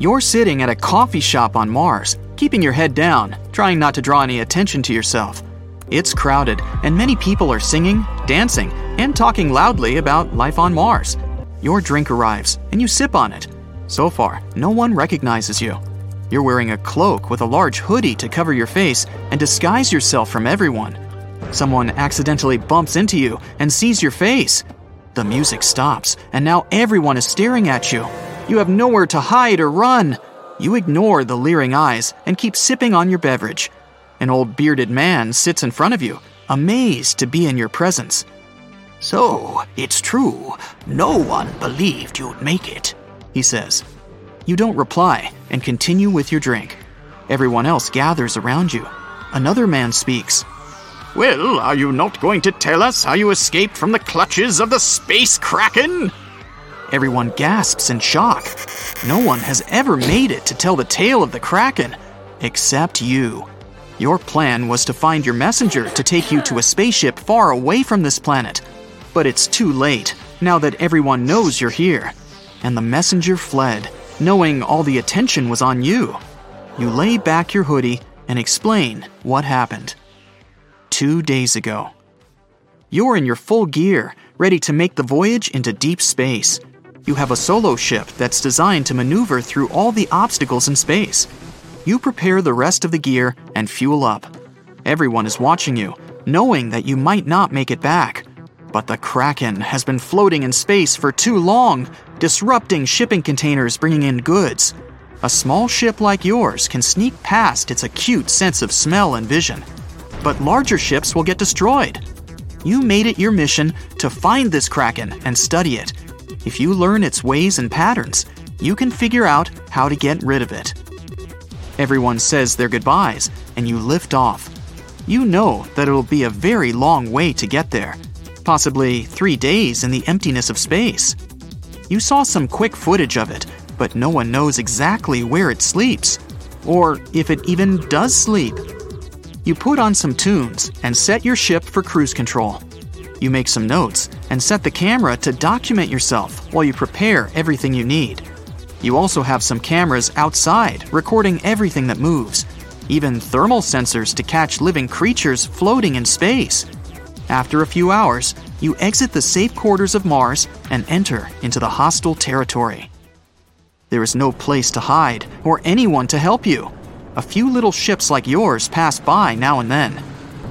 You're sitting at a coffee shop on Mars, keeping your head down, trying not to draw any attention to yourself. It's crowded, and many people are singing, dancing, and talking loudly about life on Mars. Your drink arrives, and you sip on it. So far, no one recognizes you. You're wearing a cloak with a large hoodie to cover your face and disguise yourself from everyone. Someone accidentally bumps into you and sees your face. The music stops, and now everyone is staring at you. You have nowhere to hide or run. You ignore the leering eyes and keep sipping on your beverage. An old bearded man sits in front of you, amazed to be in your presence. So, it's true. No one believed you'd make it, he says. You don't reply and continue with your drink. Everyone else gathers around you. Another man speaks. Well, are you not going to tell us how you escaped from the clutches of the space kraken? Everyone gasps in shock. No one has ever made it to tell the tale of the Kraken, except you. Your plan was to find your messenger to take you to a spaceship far away from this planet. But it's too late, now that everyone knows you're here. And the messenger fled, knowing all the attention was on you. You lay back your hoodie and explain what happened. Two days ago. You're in your full gear, ready to make the voyage into deep space you have a solo ship that's designed to maneuver through all the obstacles in space. You prepare the rest of the gear and fuel up. Everyone is watching you, knowing that you might not make it back. But the Kraken has been floating in space for too long, disrupting shipping containers bringing in goods. A small ship like yours can sneak past its acute sense of smell and vision. But larger ships will get destroyed. You made it your mission to find this Kraken and study it if you learn its ways and patterns, you can figure out how to get rid of it. Everyone says their goodbyes, and you lift off. You know that it'll be a very long way to get there, possibly three days in the emptiness of space. You saw some quick footage of it, but no one knows exactly where it sleeps, or if it even does sleep. You put on some tunes and set your ship for cruise control. You make some notes and set the camera to document yourself while you prepare everything you need. You also have some cameras outside recording everything that moves, even thermal sensors to catch living creatures floating in space. After a few hours, you exit the safe quarters of Mars and enter into the hostile territory. There is no place to hide or anyone to help you. A few little ships like yours pass by now and then.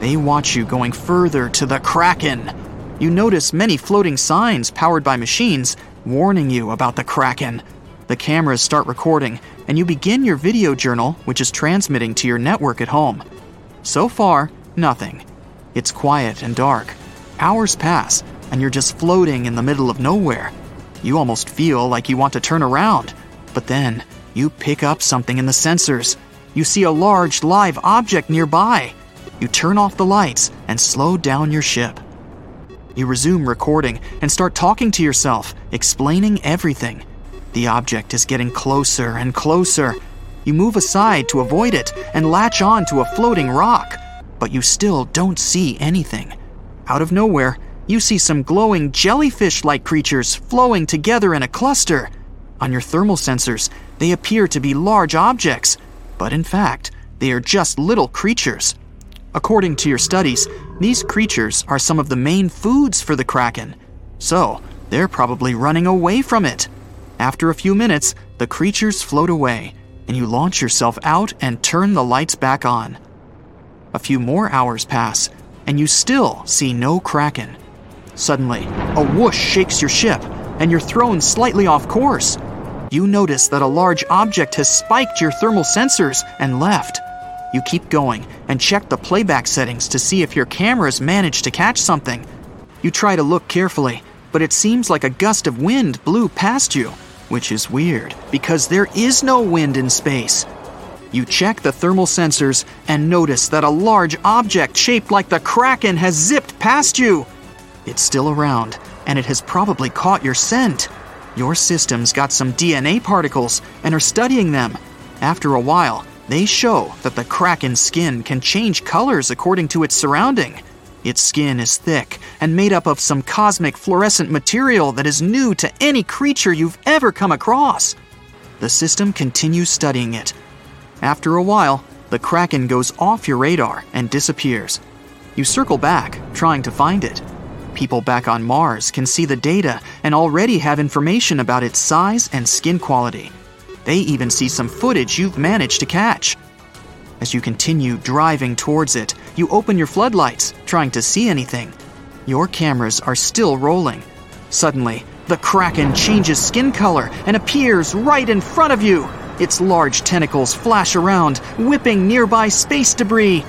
They watch you going further to the Kraken. You notice many floating signs powered by machines warning you about the Kraken. The cameras start recording, and you begin your video journal, which is transmitting to your network at home. So far, nothing. It's quiet and dark. Hours pass, and you're just floating in the middle of nowhere. You almost feel like you want to turn around, but then you pick up something in the sensors. You see a large live object nearby. You turn off the lights and slow down your ship. You resume recording and start talking to yourself, explaining everything. The object is getting closer and closer. You move aside to avoid it and latch on to a floating rock, but you still don't see anything. Out of nowhere, you see some glowing jellyfish like creatures flowing together in a cluster. On your thermal sensors, they appear to be large objects, but in fact, they are just little creatures. According to your studies, these creatures are some of the main foods for the kraken. So, they're probably running away from it. After a few minutes, the creatures float away, and you launch yourself out and turn the lights back on. A few more hours pass, and you still see no kraken. Suddenly, a whoosh shakes your ship, and you're thrown slightly off course. You notice that a large object has spiked your thermal sensors and left. You keep going and check the playback settings to see if your cameras manage to catch something. You try to look carefully, but it seems like a gust of wind blew past you, which is weird because there is no wind in space. You check the thermal sensors and notice that a large object shaped like the Kraken has zipped past you. It's still around, and it has probably caught your scent. Your system's got some DNA particles and are studying them. After a while, they show that the Kraken's skin can change colors according to its surrounding. Its skin is thick and made up of some cosmic fluorescent material that is new to any creature you've ever come across. The system continues studying it. After a while, the Kraken goes off your radar and disappears. You circle back, trying to find it. People back on Mars can see the data and already have information about its size and skin quality. They even see some footage you've managed to catch. As you continue driving towards it, you open your floodlights, trying to see anything. Your cameras are still rolling. Suddenly, the Kraken changes skin color and appears right in front of you. Its large tentacles flash around, whipping nearby space debris.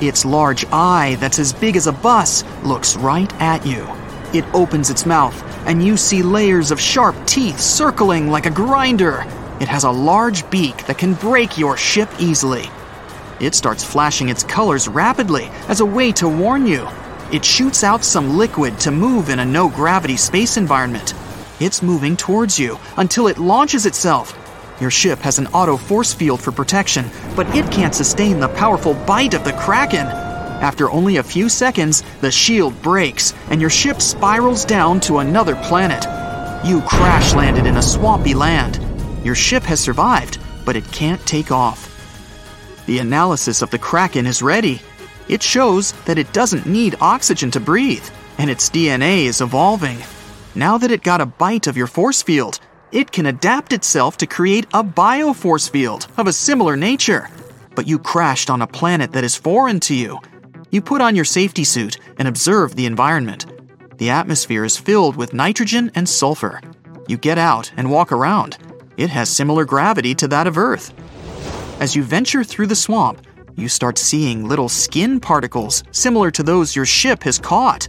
Its large eye, that's as big as a bus, looks right at you. It opens its mouth, and you see layers of sharp teeth circling like a grinder. It has a large beak that can break your ship easily. It starts flashing its colors rapidly as a way to warn you. It shoots out some liquid to move in a no gravity space environment. It's moving towards you until it launches itself. Your ship has an auto force field for protection, but it can't sustain the powerful bite of the Kraken. After only a few seconds, the shield breaks and your ship spirals down to another planet. You crash landed in a swampy land. Your ship has survived, but it can't take off. The analysis of the Kraken is ready. It shows that it doesn't need oxygen to breathe, and its DNA is evolving. Now that it got a bite of your force field, it can adapt itself to create a bioforce field of a similar nature. But you crashed on a planet that is foreign to you. You put on your safety suit and observe the environment. The atmosphere is filled with nitrogen and sulfur. You get out and walk around. It has similar gravity to that of Earth. As you venture through the swamp, you start seeing little skin particles similar to those your ship has caught.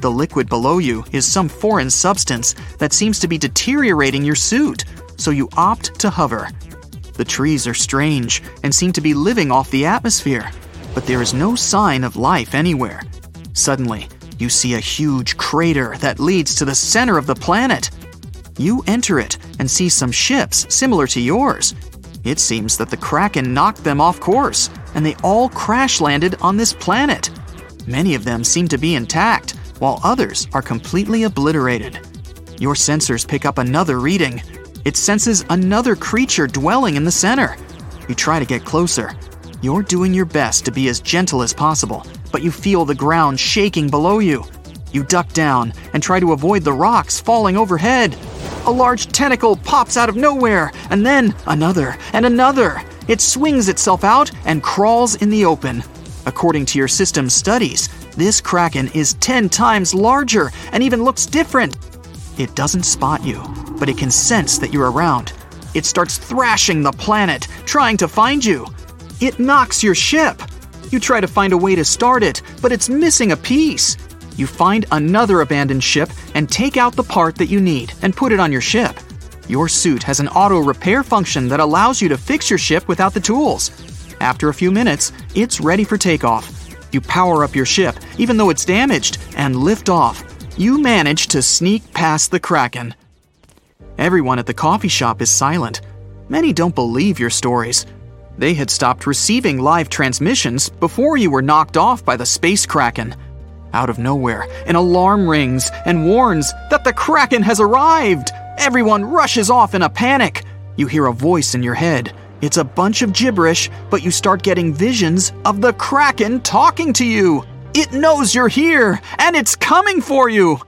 The liquid below you is some foreign substance that seems to be deteriorating your suit, so you opt to hover. The trees are strange and seem to be living off the atmosphere, but there is no sign of life anywhere. Suddenly, you see a huge crater that leads to the center of the planet. You enter it and see some ships similar to yours. It seems that the Kraken knocked them off course, and they all crash landed on this planet. Many of them seem to be intact, while others are completely obliterated. Your sensors pick up another reading. It senses another creature dwelling in the center. You try to get closer. You're doing your best to be as gentle as possible, but you feel the ground shaking below you. You duck down and try to avoid the rocks falling overhead. A large tentacle pops out of nowhere, and then another and another. It swings itself out and crawls in the open. According to your system's studies, this kraken is 10 times larger and even looks different. It doesn't spot you, but it can sense that you're around. It starts thrashing the planet, trying to find you. It knocks your ship. You try to find a way to start it, but it's missing a piece. You find another abandoned ship and take out the part that you need and put it on your ship. Your suit has an auto repair function that allows you to fix your ship without the tools. After a few minutes, it's ready for takeoff. You power up your ship, even though it's damaged, and lift off. You manage to sneak past the Kraken. Everyone at the coffee shop is silent. Many don't believe your stories. They had stopped receiving live transmissions before you were knocked off by the Space Kraken. Out of nowhere, an alarm rings and warns that the Kraken has arrived. Everyone rushes off in a panic. You hear a voice in your head. It's a bunch of gibberish, but you start getting visions of the Kraken talking to you. It knows you're here, and it's coming for you.